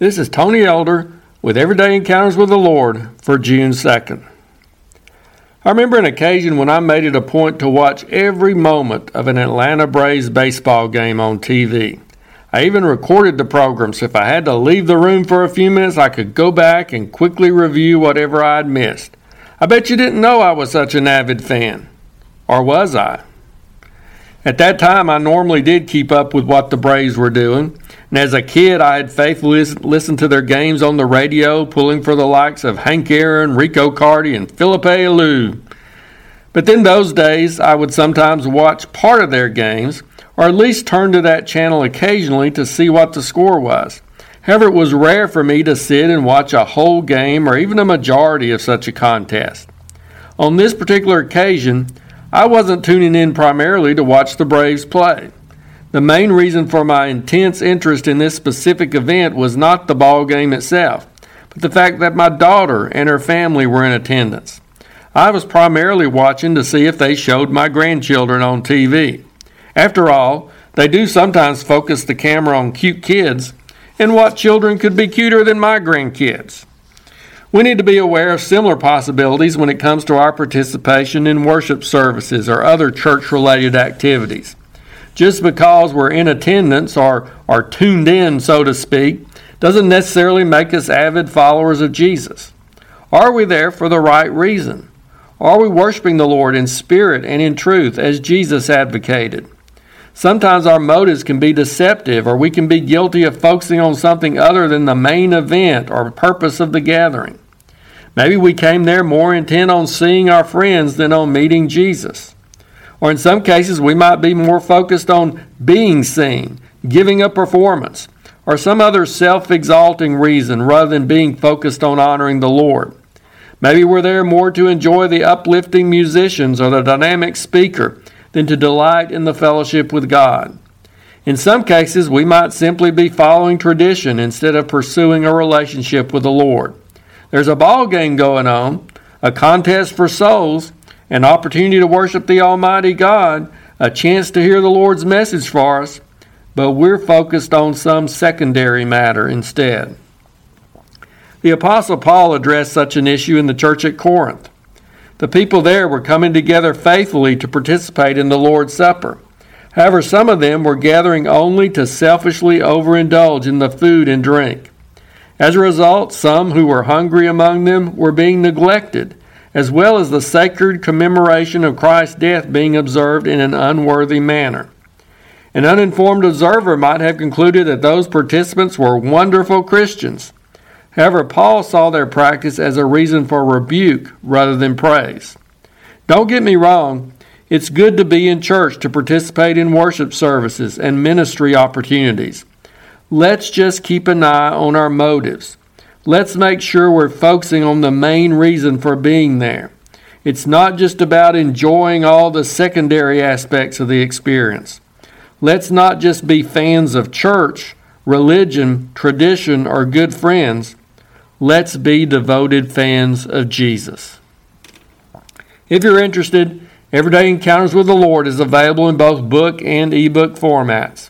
This is Tony Elder with Everyday Encounters with the Lord for June 2nd. I remember an occasion when I made it a point to watch every moment of an Atlanta Braves baseball game on TV. I even recorded the program so if I had to leave the room for a few minutes, I could go back and quickly review whatever I'd missed. I bet you didn't know I was such an avid fan. Or was I? At that time, I normally did keep up with what the Braves were doing. And as a kid, I had faithfully listened to their games on the radio, pulling for the likes of Hank Aaron, Rico Carty, and Phillip Alou. But then those days, I would sometimes watch part of their games, or at least turn to that channel occasionally to see what the score was. However, it was rare for me to sit and watch a whole game or even a majority of such a contest. On this particular occasion, I wasn't tuning in primarily to watch the Braves play. The main reason for my intense interest in this specific event was not the ball game itself, but the fact that my daughter and her family were in attendance. I was primarily watching to see if they showed my grandchildren on TV. After all, they do sometimes focus the camera on cute kids, and what children could be cuter than my grandkids? We need to be aware of similar possibilities when it comes to our participation in worship services or other church related activities. Just because we're in attendance or are tuned in, so to speak, doesn't necessarily make us avid followers of Jesus. Are we there for the right reason? Are we worshiping the Lord in spirit and in truth as Jesus advocated? Sometimes our motives can be deceptive, or we can be guilty of focusing on something other than the main event or purpose of the gathering. Maybe we came there more intent on seeing our friends than on meeting Jesus. Or in some cases, we might be more focused on being seen, giving a performance, or some other self exalting reason rather than being focused on honoring the Lord. Maybe we're there more to enjoy the uplifting musicians or the dynamic speaker than to delight in the fellowship with God. In some cases, we might simply be following tradition instead of pursuing a relationship with the Lord. There's a ball game going on, a contest for souls, an opportunity to worship the Almighty God, a chance to hear the Lord's message for us, but we're focused on some secondary matter instead. The Apostle Paul addressed such an issue in the church at Corinth. The people there were coming together faithfully to participate in the Lord's Supper. However, some of them were gathering only to selfishly overindulge in the food and drink. As a result, some who were hungry among them were being neglected, as well as the sacred commemoration of Christ's death being observed in an unworthy manner. An uninformed observer might have concluded that those participants were wonderful Christians. However, Paul saw their practice as a reason for rebuke rather than praise. Don't get me wrong, it's good to be in church to participate in worship services and ministry opportunities. Let's just keep an eye on our motives. Let's make sure we're focusing on the main reason for being there. It's not just about enjoying all the secondary aspects of the experience. Let's not just be fans of church, religion, tradition, or good friends. Let's be devoted fans of Jesus. If you're interested, Everyday Encounters with the Lord is available in both book and ebook formats.